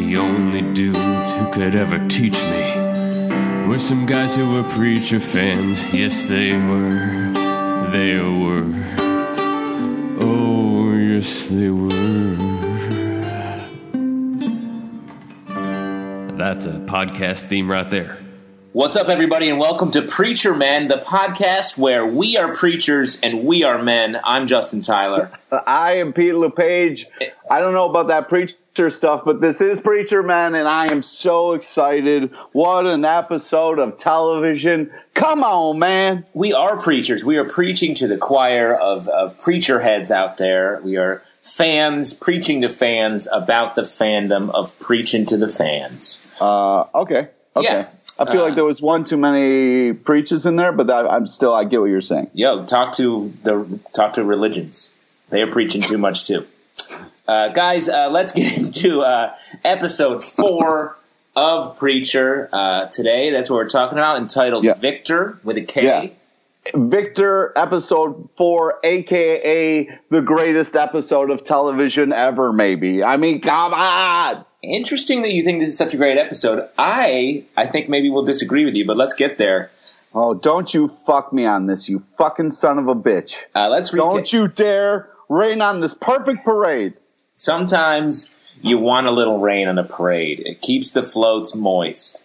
The only dudes who could ever teach me were some guys who were preacher fans. Yes, they were. They were. Oh, yes, they were. That's a podcast theme right there. What's up, everybody, and welcome to Preacher Men, the podcast where we are preachers and we are men. I'm Justin Tyler. I am Pete LePage. I don't know about that preacher stuff, but this is Preacher Man, and I am so excited. What an episode of television. Come on, man. We are preachers. We are preaching to the choir of, of preacher heads out there. We are fans preaching to fans about the fandom of preaching to the fans. Uh, okay. Okay. Yeah. I feel Uh, like there was one too many preachers in there, but that, I'm still, I get what you're saying. Yo, talk to the talk to religions. They are preaching too much too. Uh, guys, uh, let's get into uh, episode four of Preacher uh, today. That's what we're talking about, entitled Yeah. Victor with a K. Yeah. Victor, episode four, aka the greatest episode of television ever, maybe. I mean, come on. Interesting that you think this is such a great episode. I I think maybe we'll disagree with you, but let's get there. Oh, don't you fuck me on this, you fucking son of a bitch. Uh, let's Don't you dare rain on this perfect parade. Sometimes you want a little rain on a parade. It keeps the floats moist.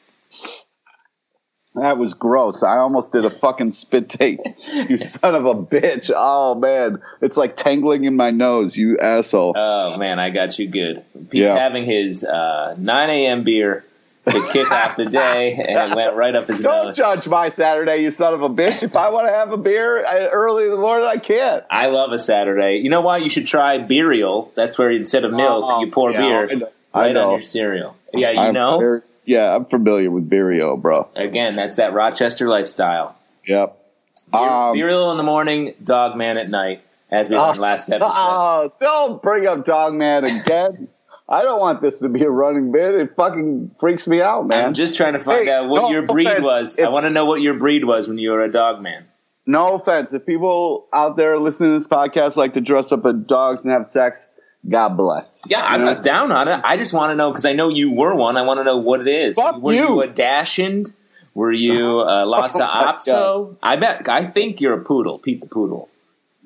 That was gross. I almost did a fucking spit take. You son of a bitch. Oh man. It's like tangling in my nose, you asshole. Oh man, I got you good. Pete's Yeah. having his uh, 9 a.m. beer to kick off the day, and it went right up his nose. Don't nose. judge my Saturday, you son of a bitch. If I want to have a beer early in the morning, I can't. I love a Saturday. You know what? You should try burial. That's where instead of milk, Oh, you pour yeah, beer I know. I right on your cereal. Yeah, you I'm know. very- yeah, I'm familiar with Birio, bro. Again, that's that Rochester lifestyle. Yep. Um, in the morning, dog man at night, as we learned last episode. Oh, don't bring up dog man again. I don't want this to be a running bit. It fucking freaks me out, man. I'm just trying to find Hey, out what no your breed offense. was. If- I want to know what your breed was when you were a dog man. no offense. If people out there listening to this podcast like to dress up as dogs and have sex, God bless. Yeah, I'm You know? not down on it. I just want to know because I know you were one. I want to know what it is. Fuck were you. a Dachshund? Were you uh, a Lhasa Oh Apso? I bet. I think you're a poodle, Pete the Poodle.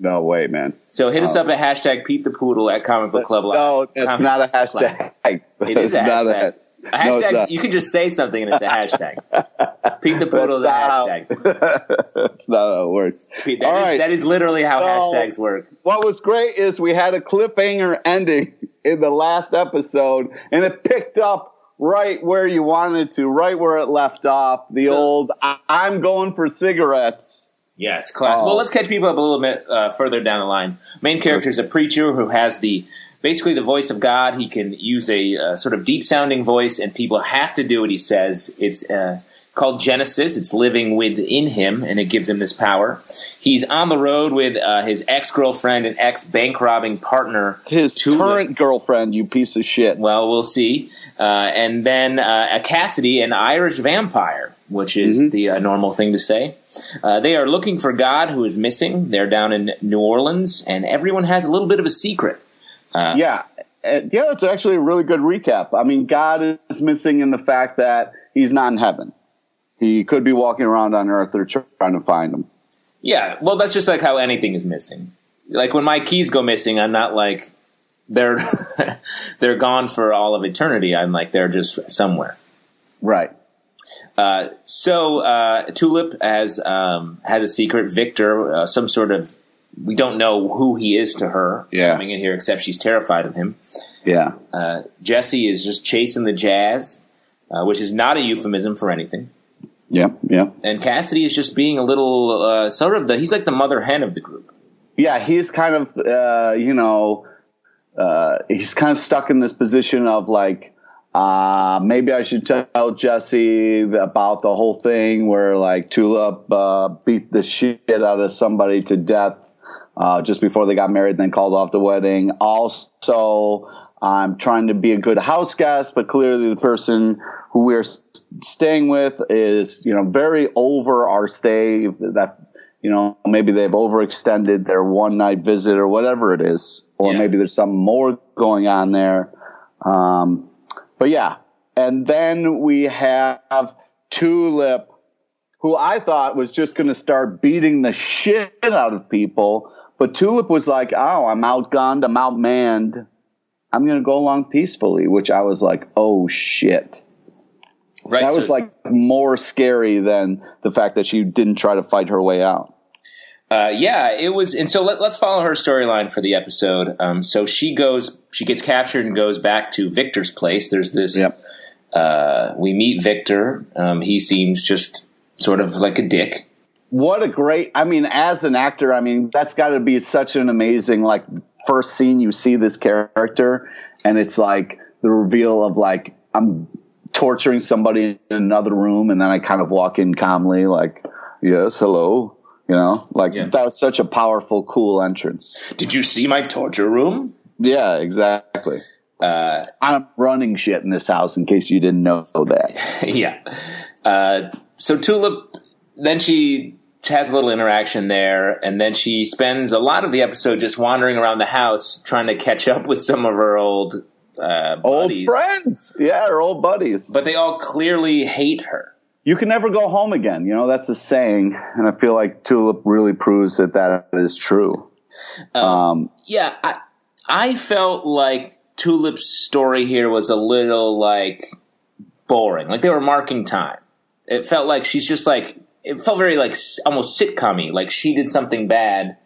No way, man. So hit us up um, at hashtag Pete the Poodle at Comic Book Club Live. No, that's not a Club Live. hashtag. It is a not a hashtag. hashtag. A No, it's hashtag not. you can just say something and it's a hashtag. Pete the Poodle is a hashtag. That's not how it works. Pete, that, All is, right. that is literally how So- hashtags work. what was great is we had a cliffhanger ending in the last episode, and it picked up right where you wanted to, right where it left off. The So- old I- "I'm going for cigarettes." Yes, class. Oh. Well, let's catch people up a little bit uh, further down the line. Main character is a preacher who has the basically the voice of God. He can use a uh, sort of deep sounding voice, and people have to do what he says. It's uh, called Genesis. It's living within him, and it gives him this power. He's on the road with uh, his ex girlfriend and ex bank robbing partner. His Tulip. current girlfriend, you piece of shit. Well, we'll see. Uh, and then uh, a Cassidy, an Irish vampire, which is Mm-hmm. the uh, normal thing to say. Uh, they are looking for God who is missing. They're down in New Orleans, and everyone has a little bit of a secret. yeah, Uh, yeah, that's actually a really good recap. I mean, God is missing in the fact that he's not in heaven. He could be walking around on Earth. They're trying to find him. Yeah, well, that's just like how anything is missing. Like when my keys go missing, I'm not like they're they're gone for all of eternity. I'm like they're just somewhere. Right. Uh, so uh, Tulip has um, has a secret. Victor, uh, some sort of we don't know who he is to her Yeah. coming in here, except she's terrified of him. Yeah. Uh, Jesse is just chasing the jazz, uh, which is not a euphemism for anything. Yeah. Yeah. And Cassidy is just being a little uh, sort of the he's like the mother hen of the group. yeah, he's kind of, uh, you know, uh, he's kind of stuck in this position of like, uh, maybe I should tell Jesse about the whole thing where like Tulip uh, beat the shit out of somebody to death uh, just before they got married, and then called off the wedding. Also, I'm trying to be a good house guest, but clearly the person who we're staying with is, you know, very over our stay. That you know, maybe they've overextended their one night visit or whatever it is, or Yeah. maybe there's something more going on there. Um, but yeah, and then we have Tulip, who I thought was just going to start beating the shit out of people, but Tulip was like, "Oh, I'm outgunned, I'm outmanned. I'm going to go along peacefully," which I was like, "Oh shit." Right. That so- was like more scary than the fact that she didn't try to fight her way out. Uh, yeah, it was, and so let, us follow her storyline for the episode. Um, so she goes, she gets captured and goes back to Victor's place. There's this. Yep. Uh, we meet Victor. Um, he seems just sort of like a dick. What a great! I mean, as an actor, I mean that's got to be such an amazing like first scene you see this character, and it's like the reveal of like I'm torturing somebody in another room, and then I kind of walk in calmly, like yes, hello, you know, like Yeah. that was such a powerful, cool entrance. Did you see my torture room? Yeah, exactly. Uh, I'm running shit in this house, in case you didn't know that. yeah. Uh, so Tulip, then she has a little interaction there, and then she spends a lot of the episode just wandering around the house trying to catch up with some of her old uh, Old friends, yeah, her old buddies. But they all clearly hate her. You can never go home again. You know, that's a saying. And I feel like Tulip really proves that that is true. Um, Yeah, I, I felt like Tulip's story here was a little like boring. Like they were marking time. It felt like she's just like it felt very like almost sitcom-y. Like she did something bad,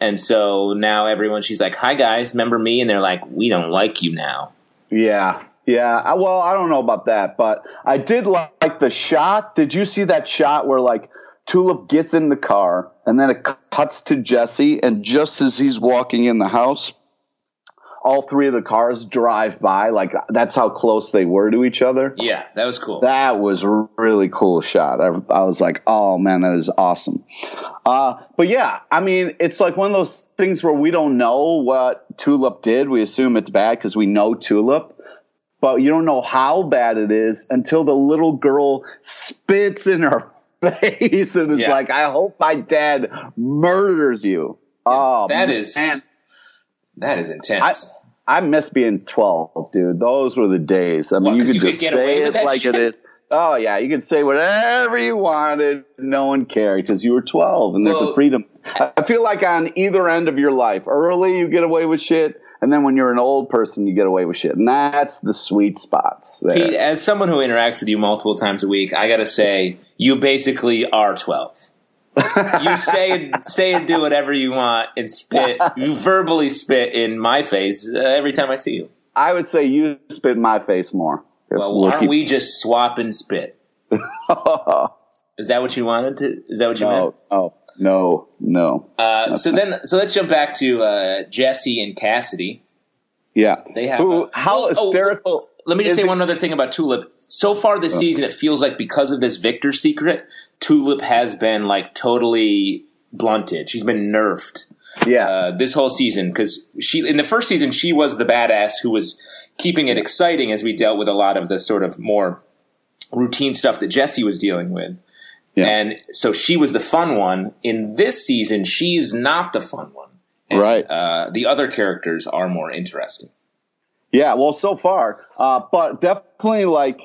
and so now everyone she's like, "Hi guys, remember me?" And they're like, "We don't like you now." yeah. Yeah. I, well, I don't know about that, but I did like the shot. Did you see that shot where like Tulip gets in the car and then it cuts to Jesse and just as he's walking in the house, all three of the cars drive by. Like that's how close they were to each other. Yeah, that was cool. That was a really cool shot. I, I was like, oh man, that is awesome. Uh, but yeah, I mean, it's like one of those things where we don't know what Tulip did. We assume it's bad because we know Tulip, but you don't know how bad it is until the little girl spits in her face and is Yeah. like, I hope my dad murders you. oh, that is man. that is intense. I miss being 12, dude. Those were the days. I mean, What, you could you could just away say it like shit? it is. Oh, yeah. You could say whatever you wanted. No one cared because you were 12 and there's Well- a freedom. I feel like on either end of your life, early you get away with shit. And then when you're an old person, you get away with shit. And that's the sweet spots there. Pete, as someone who interacts with you multiple times a week, I got to say you basically are twelve. you say say and do whatever you want and spit. You verbally spit in my face uh, every time I see you. I would say you spit in my face more. Well, we'll aren't keep- we just swapping spit? Is that what you wanted to? Is that what you meant? no, no, no. Uh, so then, so let's jump back to uh, Jesse and Cassidy. Yeah. They have Who, a- how Oh, oh, hysterical. Let me just say it- one other thing about Tulip. So far this season, it feels like because of this Victor secret, Tulip has been like totally blunted. She's been nerfed Yeah. uh, this whole season because she in the first season she was the badass who was keeping it exciting as we dealt with a lot of the sort of more routine stuff that Jesse was dealing with. Yeah. And so she was the fun one. In this season, she's not the fun one. And, Right. Uh, the other characters are more interesting. Yeah, well, so far, uh, but definitely like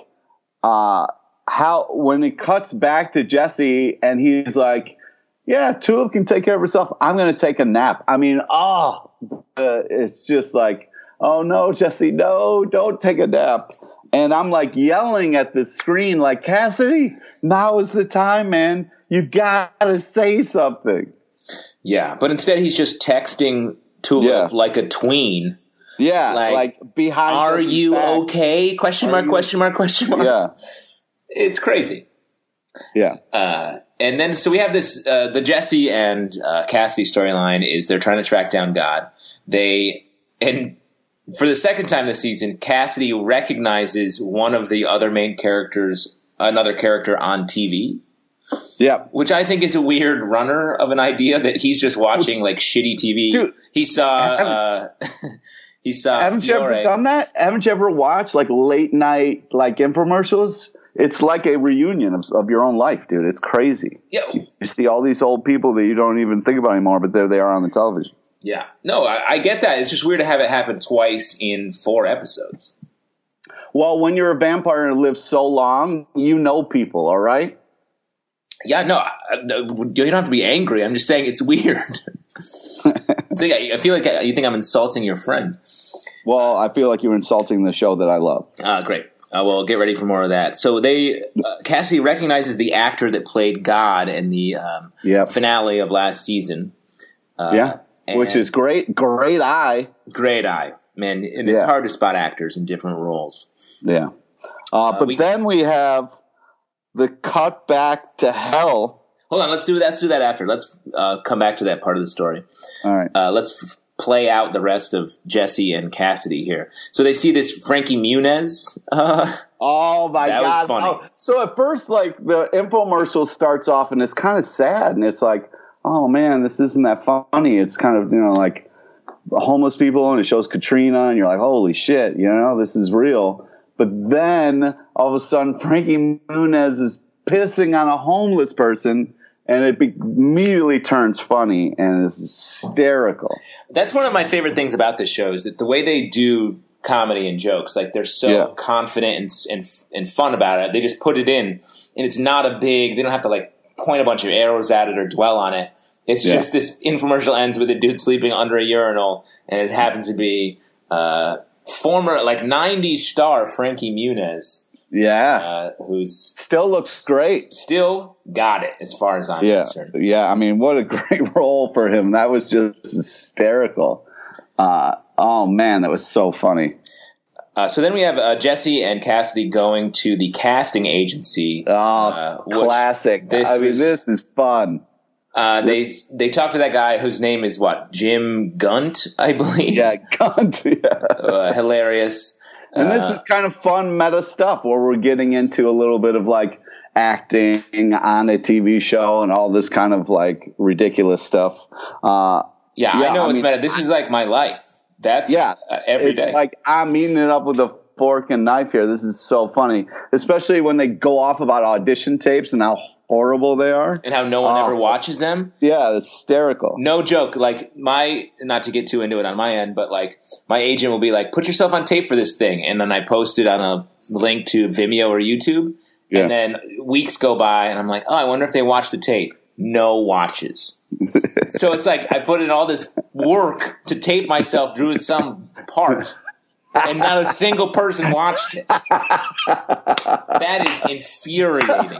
uh, how when it cuts back to Jesse and he's like, "Yeah, Tulip can take care of herself. I'm going to take a nap." I mean, oh, uh, it's just like, "Oh no, Jesse, no, don't take a nap." And I'm like yelling at the screen, like, "Cassidy, now is the time, man. You gotta say something." Yeah, but instead he's just texting Tulip Yeah. like a tween. Yeah, Like, like, behind. Are you back. okay? Question Are mark, you- question mark, question mark. Yeah, It's crazy. yeah. Uh, and then, so we have this uh, the Jesse and uh, Cassidy storyline is they're trying to track down God. They, and for the second time this season, Cassidy recognizes one of the other main characters, another character on TV. Yeah, Which I think is a weird runner of an idea that he's just watching like shitty TV. Dude, he saw, uh, he saw. Haven't you ever done that? Haven't you ever watched like late night like infomercials it's like a reunion of, of your own life, dude. It's crazy. Yeah, You see all these old people that you don't even think about anymore, but there they are on the television. Yeah. No, I, I get that. It's just weird to have it happen twice in four episodes. Well, when you're a vampire and live so long, you know people, all right? Yeah, no, you don't have to be angry. I'm just saying it's weird. so, like, I feel like you think I'm insulting your friend. Well, I feel like you're insulting the show that I love. Uh, great. Uh, well, get ready for more of that. So they uh, Cassidy recognizes the actor that played God in the um, Yep. finale of last season. Uh, yeah. Which is great. Great eye. great eye, man. And it's Yeah. hard to spot actors in different roles. Yeah. Uh, but we- then we have the cut back to hell. Hold on, let's do let's do that after. Let's uh, come back to that part of the story. All right. Uh, let's f- play out the rest of Jesse and Cassidy here. So they see this Frankie Muniz. Uh, Oh my That was funny. Oh, so at first, like the infomercial starts off, and it's kind of sad, and it's like, oh man, this isn't that funny. It's kind of you know like homeless people, and it shows Katrina, and you're like, holy shit, you know, this is real. But then all of a sudden, Frankie Muniz is pissing on a homeless person, and it be- immediately turns funny and is hysterical. that's one of my favorite things about this show is that the way they do comedy and jokes, like they're so Yeah. confident and, and and fun about it. They just put it in, and it's not a big. They don't have to like point a bunch of arrows at it or dwell on it. It's Yeah. just this infomercial ends with a dude sleeping under a urinal, and it happens to be uh, former like '90s star Frankie Muniz, Yeah, uh, who's still looks great. still got it as far as I'm yeah, concerned. yeah. I mean, what a great role for him. That was just hysterical. Uh, oh man, that was so funny. Uh, so then we have uh, Jesse and Cassidy going to the casting agency. Oh, uh, classic. this I mean, was- this is fun. Uh, they they talk to that guy whose name is what Jim Gunt, I believe. Yeah, cunt. Yeah. uh, hilarious. And this is kind of fun meta stuff where we're getting into a little bit of like acting on a TV show and all this kind of like ridiculous stuff. Uh, yeah, yeah, I know I it's mean, meta. This is like my life. That's yeah, uh, every it's day. like I'm eating it up with a fork and knife here. This is so funny, especially when they go off about audition tapes and how horrible they are. and how no one Oh. ever watches them. Yeah, hysterical. No joke. Like my, not to get too into it on my end, but like my agent will be like, "Put yourself on tape for this thing," and then I post it on a link to Vimeo or YouTube, Yeah. and then weeks go by, and I'm like, "Oh, I wonder if they watch the tape." No watches. So it's like I put in all this work to tape myself through some part, and not a single person watched it. That is infuriating.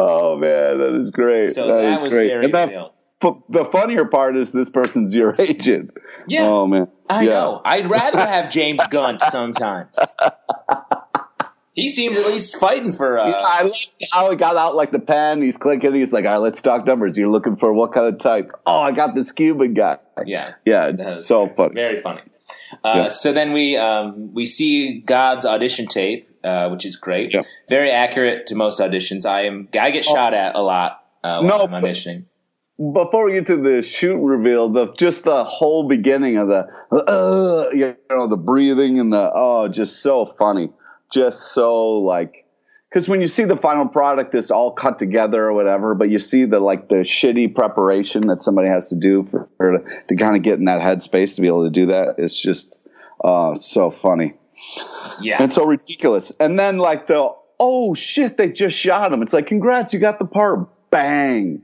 Oh man, that is great. So that that is was great. very and that, real. fu- the funnier part is this person's your agent. Yeah. Oh man. I yeah. know. I'd rather have James Gunt sometimes. He seems at least fighting for. Uh, Yeah, I liked how he got out like the pen. He's clicking. He's like, "All right, let's talk numbers. You're looking for what kind of type? Oh, I got this Cuban guy. yeah, Yeah, it's so funny. very funny. Uh, Yeah. So then we um, we see God's audition tape, uh, which is great. Yeah. Very accurate to most auditions. I am. I get shot at a lot uh, No, I'm auditioning. Before we get to the shoot reveal, the just the whole beginning of the, uh, you know, the breathing and the oh, just so funny, just so like. Because when you see the final product, it's all cut together or whatever, but you see the like the shitty preparation that somebody has to do for, for to, to kind of get in that headspace to be able to do that. It's just uh, so funny. Yeah, and so ridiculous. And then like the oh shit, they just shot him. It's like congrats, you got the part. Bang.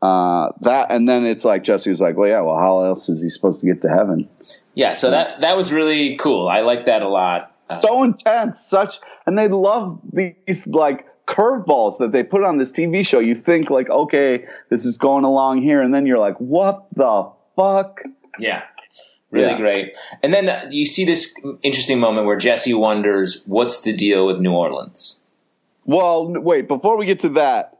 Uh, that and then it's like Jesse was like, well, yeah, well, how else is he supposed to get to heaven? yeah. So that that was really cool. I like that a lot. So intense, such, and they love these like curveballs that they put on this TV show. You think like, okay, this is going along here, and then you're like, what the fuck? Yeah. Really Yeah. great. And then uh, you see this interesting moment where Jesse wonders, what's the deal with New Orleans? Well, wait, before we get to that,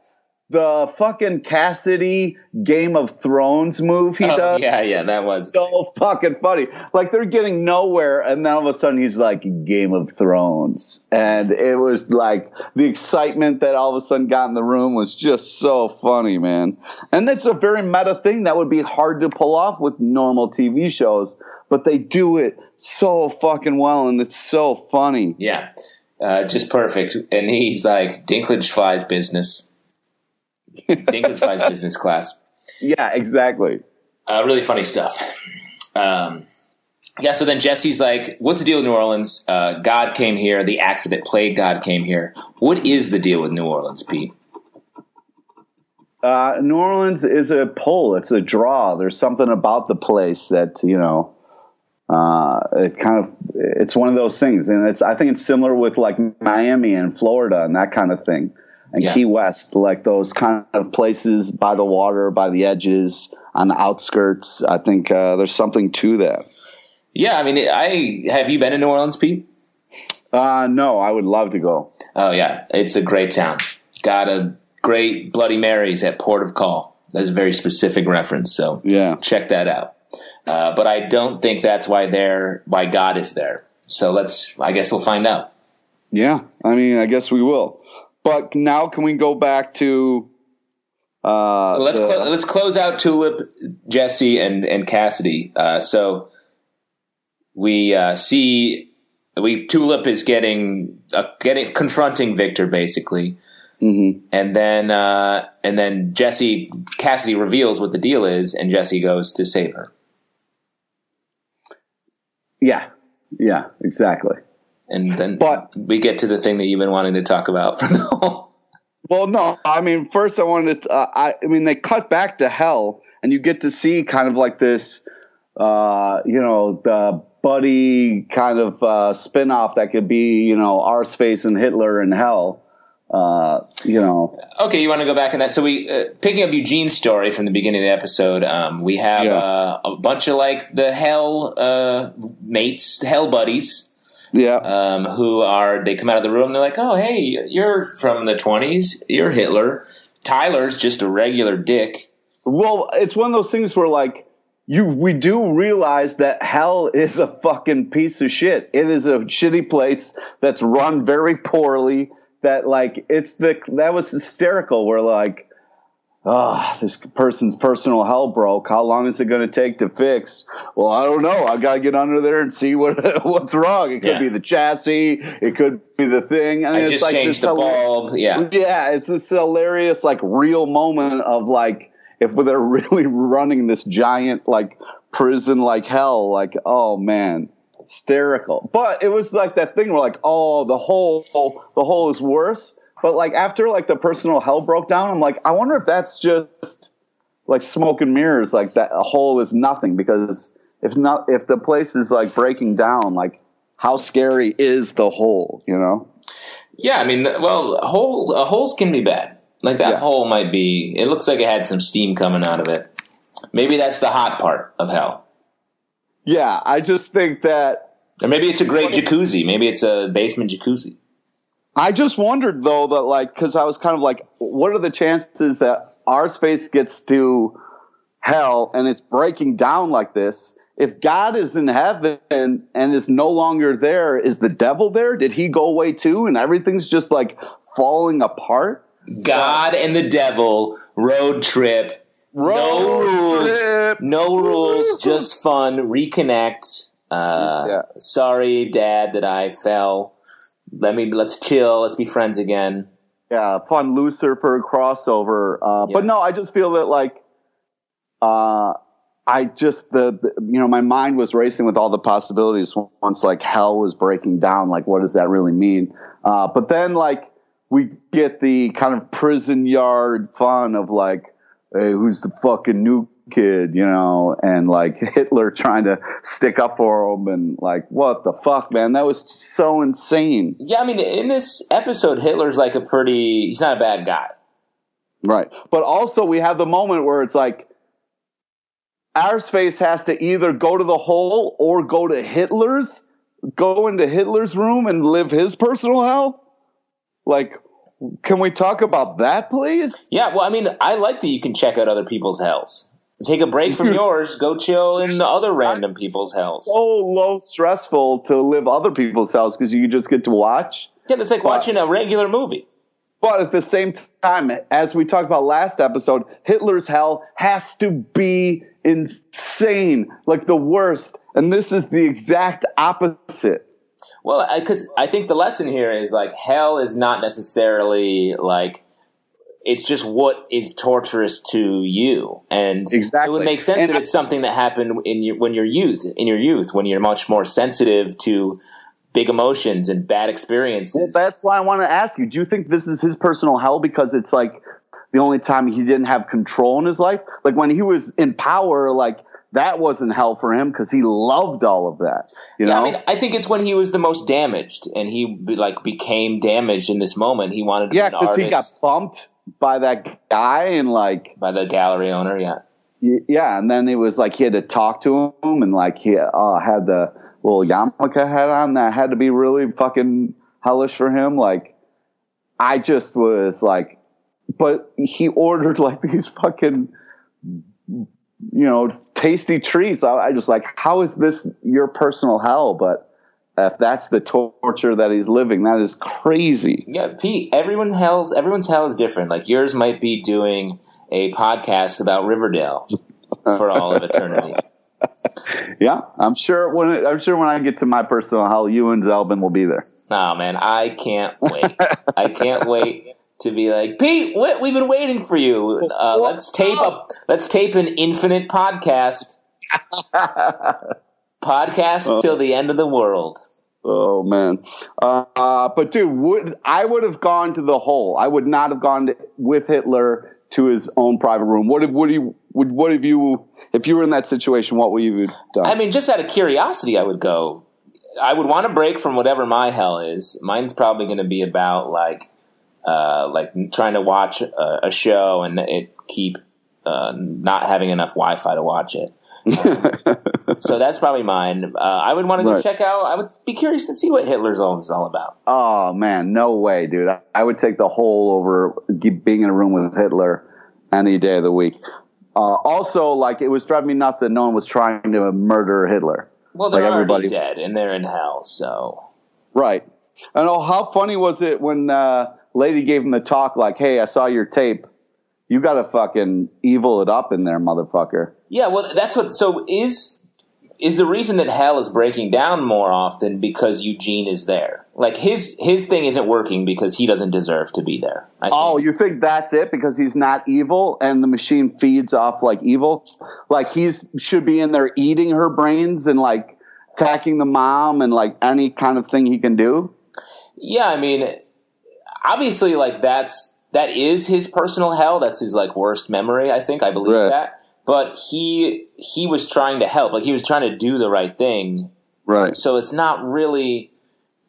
the fucking Cassidy Game of Thrones move he Oh, does. yeah, yeah, that was. so fucking funny. Like they're getting nowhere, and then all of a sudden he's like Game of Thrones, and it was like the excitement that all of a sudden got in the room was just so funny, man. And that's a very meta thing that would be hard to pull off with normal TV shows, but they do it so fucking well, and it's so funny. Yeah. uh, just perfect. And he's like, Dinklage flies business. Dinklage flies business class. Yeah, exactly. Uh, really funny stuff. Um, yeah, so then Jesse's like, "What's the deal with New Orleans? Uh, God came here. The actor that played God came here. What is the deal with New Orleans, Pete?" Uh, New Orleans is a pull. It's a draw. There's something about the place that you know. Uh, it kind of it's one of those things, and it's I think it's similar with like Miami and Florida and that kind of thing, and Yeah. Key West, like those kind of places by the water, by the edges, on the outskirts. I think uh, there's something to that. Yeah, I mean, I have you been in New Orleans, Pete? Uh, no, I would love to go. Oh yeah, it's a great town. Got a great Bloody Marys at Port of Call. That's a very specific reference, so Yeah. check that out. Uh, but I don't think that's why there, why God is there. So let's. I guess we'll find out. Yeah, I mean, I guess we will. But now, can we go back to? Uh, Let's the- clo- let's close out Tulip, Jesse, and and Cassidy. Uh, so we uh, see we Tulip is getting uh, getting confronting Victor basically, Mhm. and then uh, and then Jesse Cassidy reveals what the deal is, and Jesse goes to save her. Yeah, yeah, exactly. And then But- we get to the thing that you've been wanting to talk about for the whole. Well, no, I mean, first I wanted to. Uh, I, I mean, they cut back to hell, and you get to see kind of like this, uh, you know, the buddy kind of uh, spin off that could be, you know, Arseface and Hitler in hell. Uh, you know, Okay, you want to go back in that? So we uh, picking up Eugene's story from the beginning of the episode. Um, we have Yeah. uh, a bunch of like the hell uh, mates, hell buddies, yeah, um, who are they come out of the room. and They're like, "Oh, hey, you're from the twenties. You're Hitler. Tyler's just a regular dick." Well, it's one of those things where like you we do realize that hell is a fucking piece of shit. It is a shitty place that's run very poorly. That like it's the that was hysterical. Where like, ah, this person's personal hell broke. How long is it going to take to fix? Well, I don't know. I got to get under there and see what what's wrong. It could Yeah. be the chassis. It could be the thing. I, mean, I it's just like changed this the bulb. Yeah, yeah, it's this hilarious, like real moment of like if they're really running this giant like prison like hell, like oh man, hysterical. But it was like that thing where like oh the whole the whole is worse. But like after like the personal hell broke down, I'm like I wonder if that's just like smoke and mirrors. Like that a hole is nothing because if not if the place is like breaking down, like how scary is the hole? You know. yeah. I mean, well, hole uh, holes can be bad. Like that Yeah. hole might be. It looks like it had some steam coming out of it. Maybe that's the hot part of hell. Yeah, I just think that Or maybe it's a great jacuzzi. Maybe it's a basement jacuzzi. I just wondered though that like because I was kind of like, what are the chances that Arseface gets to hell and it's breaking down like this? If God is in heaven and is no longer there, is the devil there? Did he go away too? And everything's just like falling apart. God and the devil road trip. no rules. trip. No rules. Just fun. Reconnect. Uh, Yeah. Sorry, Dad, that I fell. Let me. Let's chill. Let's be friends again. yeah, fun Lucifer crossover. Uh, Yeah. But no, I just feel that like, uh, I just the, the you know my mind was racing with all the possibilities once like hell was breaking down. Like, what does that really mean? Uh, but then like we get the kind of prison yard fun of like, hey, who's the fucking new kid, you know, and like Hitler trying to stick up for him and like, what the fuck, man? That was so insane. Yeah, I mean, in this episode, Hitler's like a pretty. He's not a bad guy. Right. But also we have the moment where it's like Arseface has to either go to the hole or go to Hitler's, go into Hitler's room and live his personal hell. Like, can we talk about that, please? Yeah, well, I mean, I like that you can check out other people's hells. Take a break from yours. Go chill in the other random people's hells. So low stressful to live other people's hells because you just get to watch. Yeah, that's like watching a regular movie. But at the same time, as we talked about last episode, Hitler's hell has to be insane, like the worst. And this is the exact opposite. Well, because I, I think the lesson here is like hell is not necessarily like it's just what is torturous to you, and Exactly. it would make sense And that I- it's something that happened in your when you're youth, in your youth, when you're much more sensitive to big emotions and bad experiences. Well, that's why I want to ask you. Do you think this is his personal hell because it's like the only time he didn't have control in his life? Like when he was in power, like that wasn't hell for him because he loved all of that. You yeah, know? I mean, I think it's when he was the most damaged, and he be- like became damaged in this moment. He wanted to yeah, be because he got bumped by that guy and like by the gallery owner. Yeah, yeah, and then it was like he had to talk to him and like he uh, had the little yarmulke hat on that had to be really fucking hellish for him. Like I just was like, but he ordered like these fucking you know tasty treats. I, I just like, how is this your personal hell? But if that's the torture that he's living, that is crazy. yeah. Pete, everyone hell's everyone's hell is different. Like yours might be doing a podcast about Riverdale for all of eternity. Yeah, I'm sure when it, I'm sure when I get to my personal hell, you and Zalben will be there. Oh man, I can't wait. I can't wait to be like Pete. What, we've been waiting for you. Uh, let's tape up. Let's tape an infinite podcast. podcast till the end of the world. Oh man, uh, uh, but dude, would I would have gone to the hole? I would not have gone to, with Hitler to his own private room. What would you would what have you if you were in that situation? What would you have done? I mean, just out of curiosity, I would go. I would want to break from whatever my hell is. Mine's probably going to be about like, uh, like trying to watch a, a show and it keep uh, not having enough Wi-Fi to watch it. so that's probably mine. Uh, I would want to go Right. check out. I would be curious to see what Hitler's Own is all about. oh man, no way, dude. I, I would take the hole over being in a room with Hitler any day of the week. Uh, also, like it was driving me nuts that no one was trying to murder Hitler. Well, they're Like already everybody- dead and they're in hell. So Right. And oh, how funny was it when uh, lady gave him the talk like, "Hey, I saw your tape. You got to fucking evil it up in there, motherfucker." Yeah, well, that's what. So is is the reason that hell is breaking down more often because Eugene is there? Like his his thing isn't working because he doesn't deserve to be there. I think. Oh, you think that's it because he's not evil and the machine feeds off like evil? Like he's should be in there eating her brains and like attacking the mom and like any kind of thing he can do. Yeah, I mean, obviously, like that's that is his personal hell. That's his like worst memory. I think I believe Right. that. But he he was trying to help. Like he was trying to do the right thing. Right. So it's not really.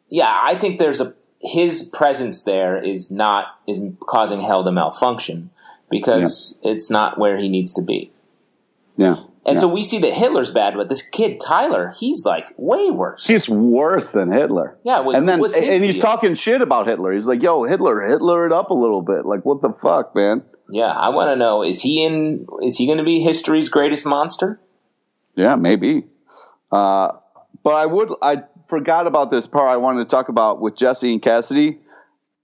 Yeah, I think there's a his presence there is not is causing hell to malfunction because it's not where he needs to be. Yeah. And Yeah. so we see that Hitler's bad, but this kid Tyler, he's like way worse. He's worse than Hitler. Yeah, and then his and he's talking shit about Hitler. He's like, "Yo, Hitler, Hitler it up a little bit." Like, what the fuck, man? Yeah, I want to know is he in? Is he going to be history's greatest monster? Yeah, maybe. Uh, but I would. I forgot about this part. I wanted to talk about with Jesse and Cassidy,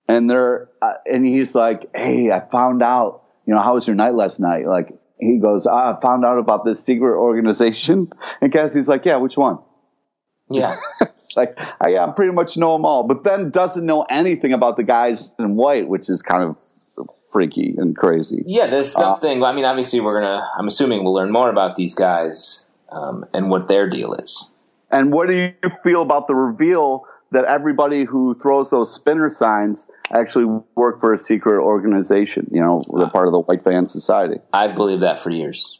and they're uh, and he's like, "Hey, I found out. You know, how was your night last night?" Like he goes, ah, "I found out about this secret organization," and Cassidy's like, "Yeah, which one?" Yeah, Like, I, I pretty much know them all, but then doesn't know anything about the guys in white, which is kind of freaky and crazy. yeah. There's something. I mean, obviously, we're gonna. I'm assuming we'll learn more about these guys um, and what their deal is. And what do you feel about the reveal that everybody who throws those spinner signs actually work for a secret organization? You know, they're part of the White Van Society. I believe that for years.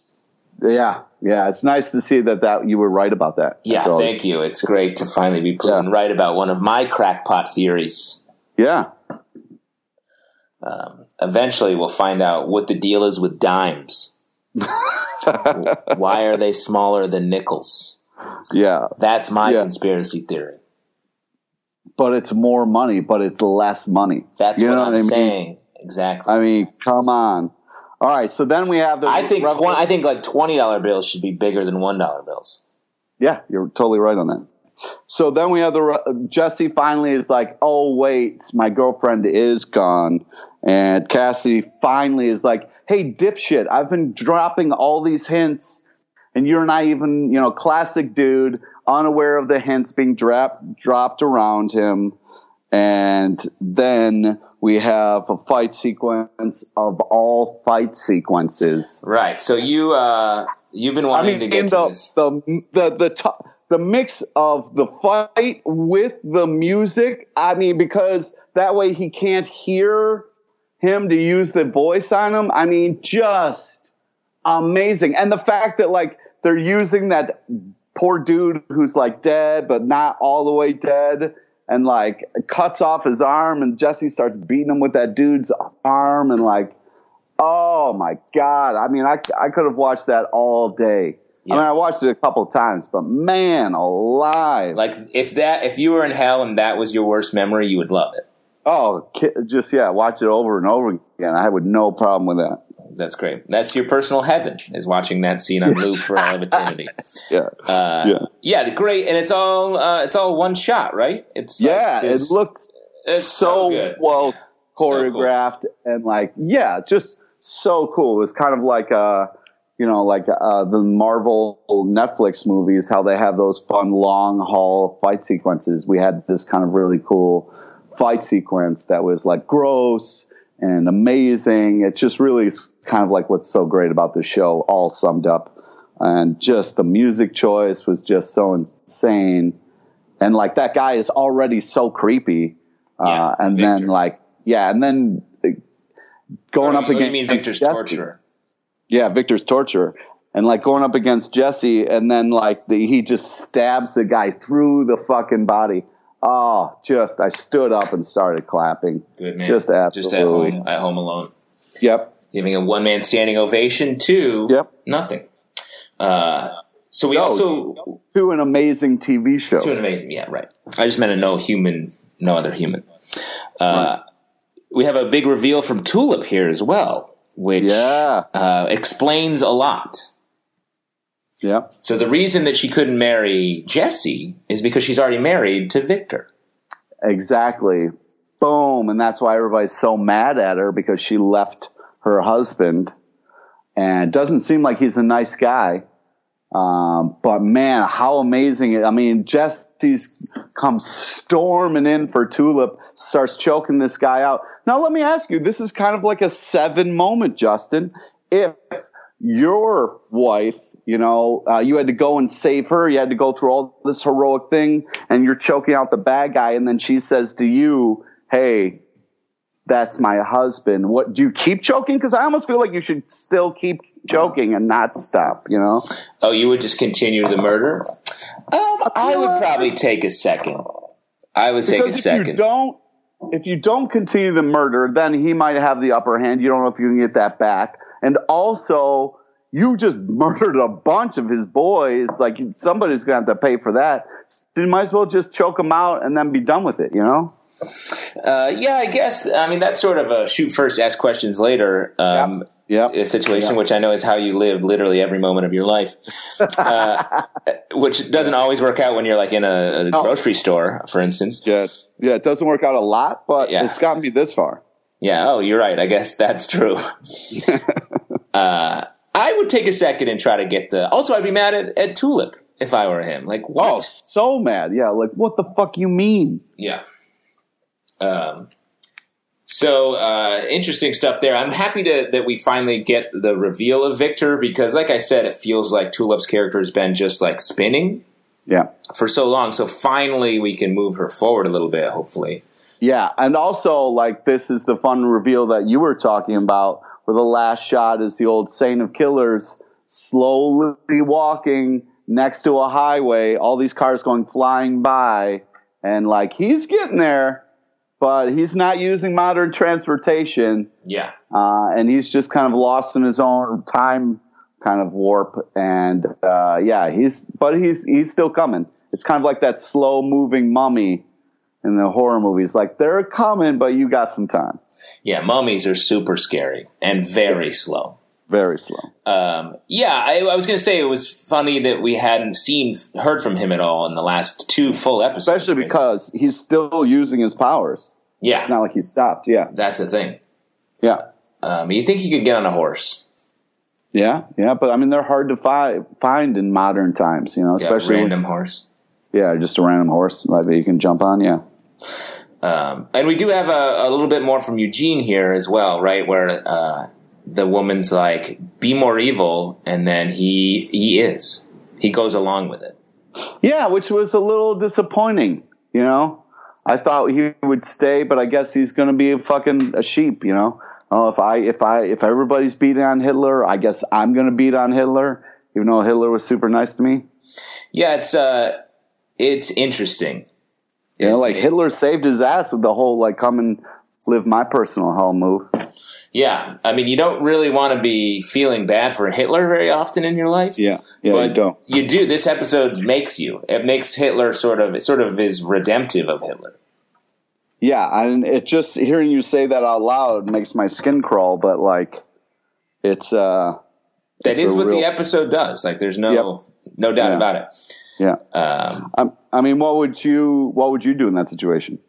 Yeah, yeah. It's nice to see that that you were right about that. Yeah, So, thank you. It's great to finally be proven Yeah. right about one of my crackpot theories. Yeah, Um, eventually, we'll find out what the deal is with dimes. Why are they smaller than nickels? yeah. That's my Yeah. conspiracy theory. But it's more money, but it's less money. That's You what know I'm what I mean? saying. Exactly. I mean, come on. All right, so then we have the. I think twen- I think like twenty dollar bills should be bigger than one dollar bills. Yeah, you're totally right on that. So then we have the Jesse finally is like, oh wait, my girlfriend is gone, and Cassie finally is like, hey dipshit, I've been dropping all these hints, and you're not even you know classic dude unaware of the hints being drap, dropped around him. And then we have a fight sequence of all fight sequences. Right. So you uh, you've been I wanting mean, to in get to the, this. the the the the mix of the fight with the music. I mean, because that way he can't hear him to use the voice on him. I mean, just amazing. And the fact that like they're using that poor dude who's like dead but not all the way dead and like cuts off his arm and Jesse starts beating him with that dude's arm and like oh my god. I mean, I I could have watched that all day. I mean, I watched it a couple of times, but man, alive! Like if that if you were in hell and that was your worst memory, you would love it. Oh, just yeah, watch it over and over again. I would no problem with that. That's great. That's your personal heaven is watching that scene on loop for all of eternity. Yeah, Uh, yeah, Yeah, great, and it's all uh, it's all one shot, right? It's like yeah. It this- looked it's so, good. well Yeah. So cool. choreographed and like yeah, just so cool. It was kind of like uh, you know, like uh, the Marvel Netflix movies, how they have those fun long haul fight sequences. We had this kind of really cool fight sequence that was like gross and amazing. It just really is kind of like what's so great about the show, all summed up. And just the music choice was just so insane. And like that guy is already so creepy. Yeah, uh, and Victor. then like, yeah, and then uh, going What up what against you mean Victor's Jesse. torturer? Yeah, Victor's torture. And like going up against Jesse, and then like the, he just stabs the guy through the fucking body. Oh, just I stood up and started clapping. Good man. Just absolutely. Just at home, at home alone, Yep. giving a one man standing ovation to Yep. nothing. Uh, so we No. also To an amazing TV show. to an amazing, yeah, right. I just meant a no human, no other human. Uh, We have a big reveal from Tulip here as well, which Yeah. uh, explains a lot. Yep. So the reason that she couldn't marry Jesse is because she's already married to Victor. Exactly. Boom. And that's why everybody's so mad at her because she left her husband. And it doesn't seem like he's a nice guy. Um, but man, how amazing. it- I mean, Jesse's comes storming in for Tulip, starts choking this guy out. Now, let me ask you this is kind of like a seven moment, Justin. If your wife, you know, uh, you had to go and save her, you had to go through all this heroic thing, and you're choking out the bad guy, and then she says to you, Hey, that's my husband. What do you keep choking? Because I almost feel like you should still keep choking and not stop, you know? Oh, you would just continue the murder? Um, I would probably take a second. I would take a Because if you second. don't, if you don't continue the murder, then he might have the upper hand. You don't know if you can get that back. And also, you just murdered a bunch of his boys. Like somebody's gonna have to pay for that. You might as well just choke them out and then be done with it. You know? Uh, yeah, I guess. I mean, that's sort of a shoot first, ask questions later um, Yep. a situation, Yeah. which I know is how you live literally every moment of your life, uh, which doesn't always work out when you're like in a, a No. grocery store, for instance. Yeah. Yeah. It doesn't work out a lot, but Yeah. it's gotten me this far. Yeah. Oh, you're right. I guess that's true. uh, I would take a second and try to get the. Also, I'd be mad at, at Tulip if I were him. Like, what? Oh, so mad. Yeah. Like, what the fuck you mean? Yeah. Um, so uh, interesting stuff there. I'm happy to, that we finally get the reveal of Victor because, like I said, it feels like Tulip's character has been just like spinning Yeah. for so long. So finally, we can move her forward a little bit. Hopefully, Yeah, and also like this is the fun reveal that you were talking about, where the last shot is the old Saint of Killers slowly walking next to a highway, all these cars going flying by, and like he's getting there, but he's not using modern transportation, yeah, uh, and he's just kind of lost in his own time kind of warp, and uh, yeah, he's but he's he's still coming. It's kind of like that slow moving mummy in the horror movies. Like they're coming, but you got some time. Yeah. Mummies are super scary and very slow. Very slow. Um, yeah, I, I was going to say it was funny that we hadn't seen heard from him at all in the last two full episodes, Especially because he's still using his powers. yeah, It's not like he stopped. Yeah. that's a thing. Yeah. Um, you think he could get on a horse? Yeah. Yeah. But I mean, they're hard to fi- find in modern times, you know, especially when- random horse. Yeah, just a random horse like that you can jump on. Yeah. Um, and we do have a, a, little bit more from Eugene here as well, right? Where uh, the woman's like, "Be more evil," and then he he is. He goes along with it. Yeah, which was a little disappointing. You know, I thought he would stay, but I guess he's going to be a fucking a sheep. You know, oh, if I if I if everybody's beating on Hitler, I guess I'm going to beat on Hitler, even though Hitler was super nice to me. Yeah, it's uh, it's interesting. You know, like Hitler saved his ass with the whole like come and live my personal hell move. Yeah, I mean, you don't really want to be feeling bad for Hitler very often in your life. Yeah, yeah, but you don't. You do. This episode makes you. It makes Hitler sort of. It sort of is redemptive of Hitler. Yeah, and it just hearing you say that out loud makes my skin crawl. But like, it's uh, that it's is what real... the episode does. Like, there's no yep. no doubt yeah. about it. Yeah. Um, I mean, what would you what would you do in that situation?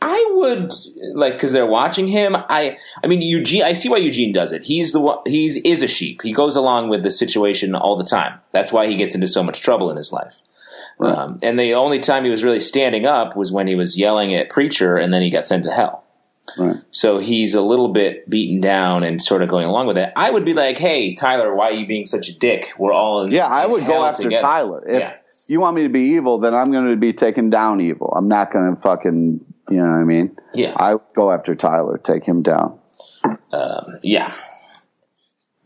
I would like because they're watching him. I I mean Eugene. I see why Eugene does it. He's the one. He's is a sheep. He goes along with the situation all the time. That's why he gets into so much trouble in his life. Right. Um, and the only time he was really standing up was when he was yelling at preacher, and then he got sent to hell. Right. So he's a little bit beaten down and sort of going along with it. I would be like, "Hey, Tyler, why are you being such a dick? We're all in, yeah." I would go after together. Tyler. If yeah. you want me to be evil, then I'm going to be taking down evil. I'm not going to fucking you know what I mean? Yeah. I would go after Tyler, take him down. Um, yeah.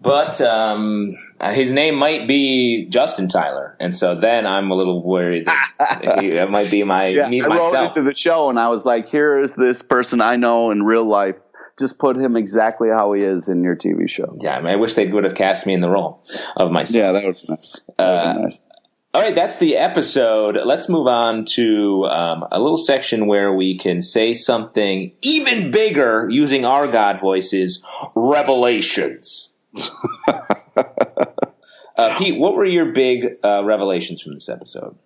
But um, his name might be Justin Tyler, and so then I'm a little worried that he, that might be my yeah, me I myself. wrote into the show, and I was like, "Here is this person I know in real life. Just put him exactly how he is in your TV show." Yeah, I, mean, I wish they would have cast me in the role of myself. Yeah, that would be nice. Uh, nice. All right, that's the episode. Let's move on to um, a little section where we can say something even bigger using our God voices revelations. uh, Pete, what were your big uh, revelations from this episode?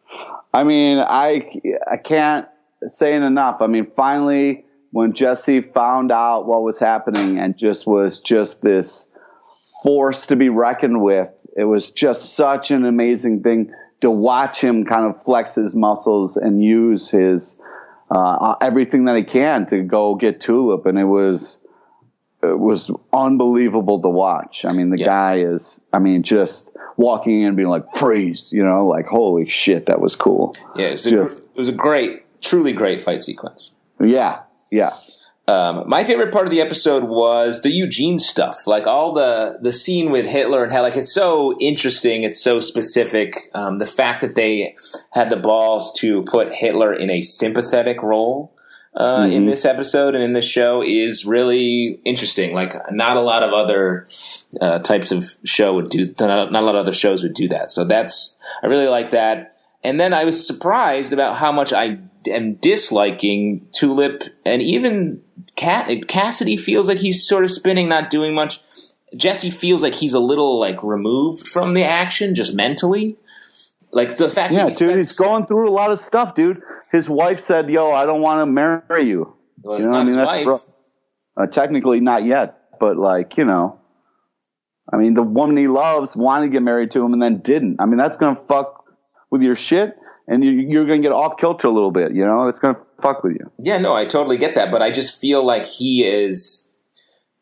I mean, I, I can't say it enough. I mean, finally, when Jesse found out what was happening and just was just this force to be reckoned with, it was just such an amazing thing to watch him kind of flex his muscles and use his uh, everything that he can to go get Tulip, and it was it was unbelievable to watch. I mean, the yeah. guy is, I mean, just walking in and being like, freeze, you know, like, holy shit, that was cool. Yeah, it was, just, a, it was a great, truly great fight sequence. Yeah, yeah. Um, my favorite part of the episode was the Eugene stuff, like all the the scene with Hitler and how like it's so interesting, it's so specific. Um, the fact that they had the balls to put Hitler in a sympathetic role uh, mm-hmm. in this episode and in this show is really interesting. Like not a lot of other uh, types of show would do. Not, not a lot of other shows would do that. So that's I really like that. And then I was surprised about how much I am disliking Tulip and even Cassidy feels like he's sort of spinning, not doing much. Jesse feels like he's a little like removed from the action, just mentally. Like the fact, yeah, dude, he's going through a lot of stuff, dude. His wife said, "Yo, I don't want to marry you." Well, you know, I mean, that's uh, technically not yet, but like you know, I mean, the woman he loves wanted to get married to him and then didn't. I mean, that's gonna fuck with your shit and you, are going to get off kilter a little bit. You know, it's going to fuck with you. Yeah, no, I totally get that, but I just feel like he is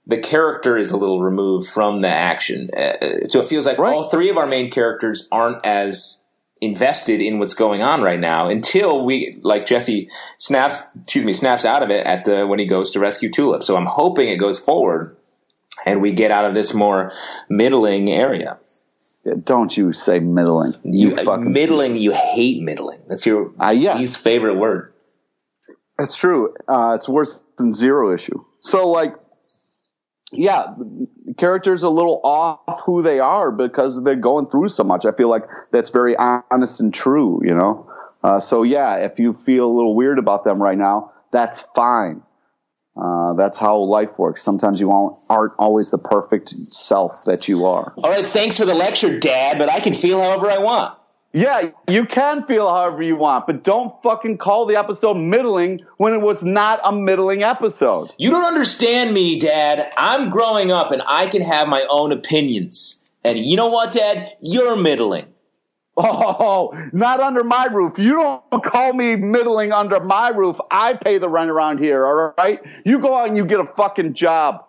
the character is a little removed from the action, uh, uh, so it feels like right. all three of our main characters aren't as invested in what's going on right now until we like Jesse snaps excuse me snaps out of it at the when he goes to rescue Tulip. So I'm hoping it goes forward and we get out of this more middling area. Don't you say middling? You, you fucking middling. You hate middling. That's your uh, yes. his favorite word. It's true. Uh, it's worse than zero issue. So like, yeah, characters a little off who they are because they're going through so much. I feel like that's very honest and true. You know. Uh, so yeah, if you feel a little weird about them right now, that's fine. Uh, that's how life works. Sometimes you aren't always the perfect self that you are. All right, thanks for the lecture, Dad, but I can feel however I want. Yeah, you can feel however you want, but don't fucking call the episode middling when it was not a middling episode. You don't understand me, Dad. I'm growing up and I can have my own opinions. And you know what, Dad? You're middling. Oh, not under my roof. You don't call me middling under my roof. I pay the rent around here, all right? You go out and you get a fucking job.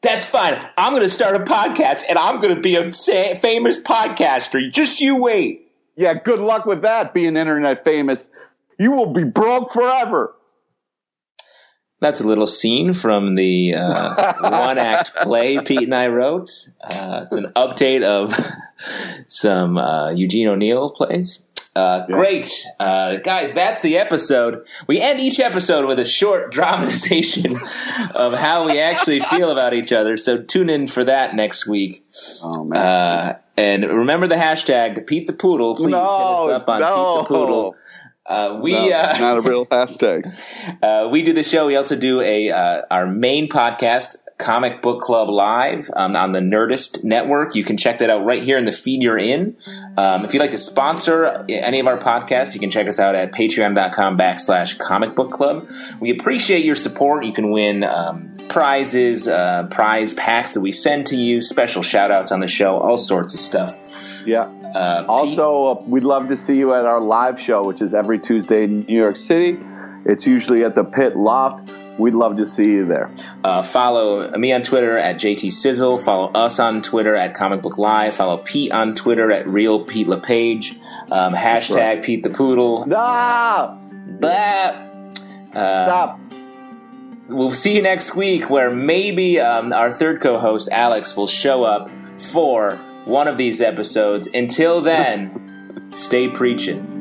That's fine. I'm going to start a podcast and I'm going to be a famous podcaster. Just you wait. Yeah, good luck with that, being internet famous. You will be broke forever. That's a little scene from the uh, one act play Pete and I wrote. Uh, it's an update of some uh, Eugene O'Neill plays. Uh, great. Uh, guys, that's the episode. We end each episode with a short dramatization of how we actually feel about each other. So tune in for that next week. Oh, man. Uh, and remember the hashtag Pete the Poodle. Please No, hit us up on no. Pete the Poodle. Uh, we No, uh, not a real hashtag. uh, we do the show. We also do a uh, our main podcast, Comic Book Club Live, um, on the Nerdist Network. You can check that out right here in the feed you're in. Um, if you'd like to sponsor any of our podcasts, you can check us out at patreon.com backslash comic book club. We appreciate your support. You can win um, prizes, uh, prize packs that we send to you, special shout outs on the show, all sorts of stuff. Yeah. Uh, Also, uh, we'd love to see you at our live show, which is every Tuesday in New York City. It's usually at the Pit Loft. We'd love to see you there. Uh, follow me on Twitter at JT Sizzle. Follow us on Twitter at Comic Book Live. Follow Pete on Twitter at Real Pete LePage. Um, hashtag Pete the Poodle. Ah! Blah. Uh, Stop. we'll see you next week where maybe um, our third co-host Alex will show up for one of these episodes. Until then, stay preaching.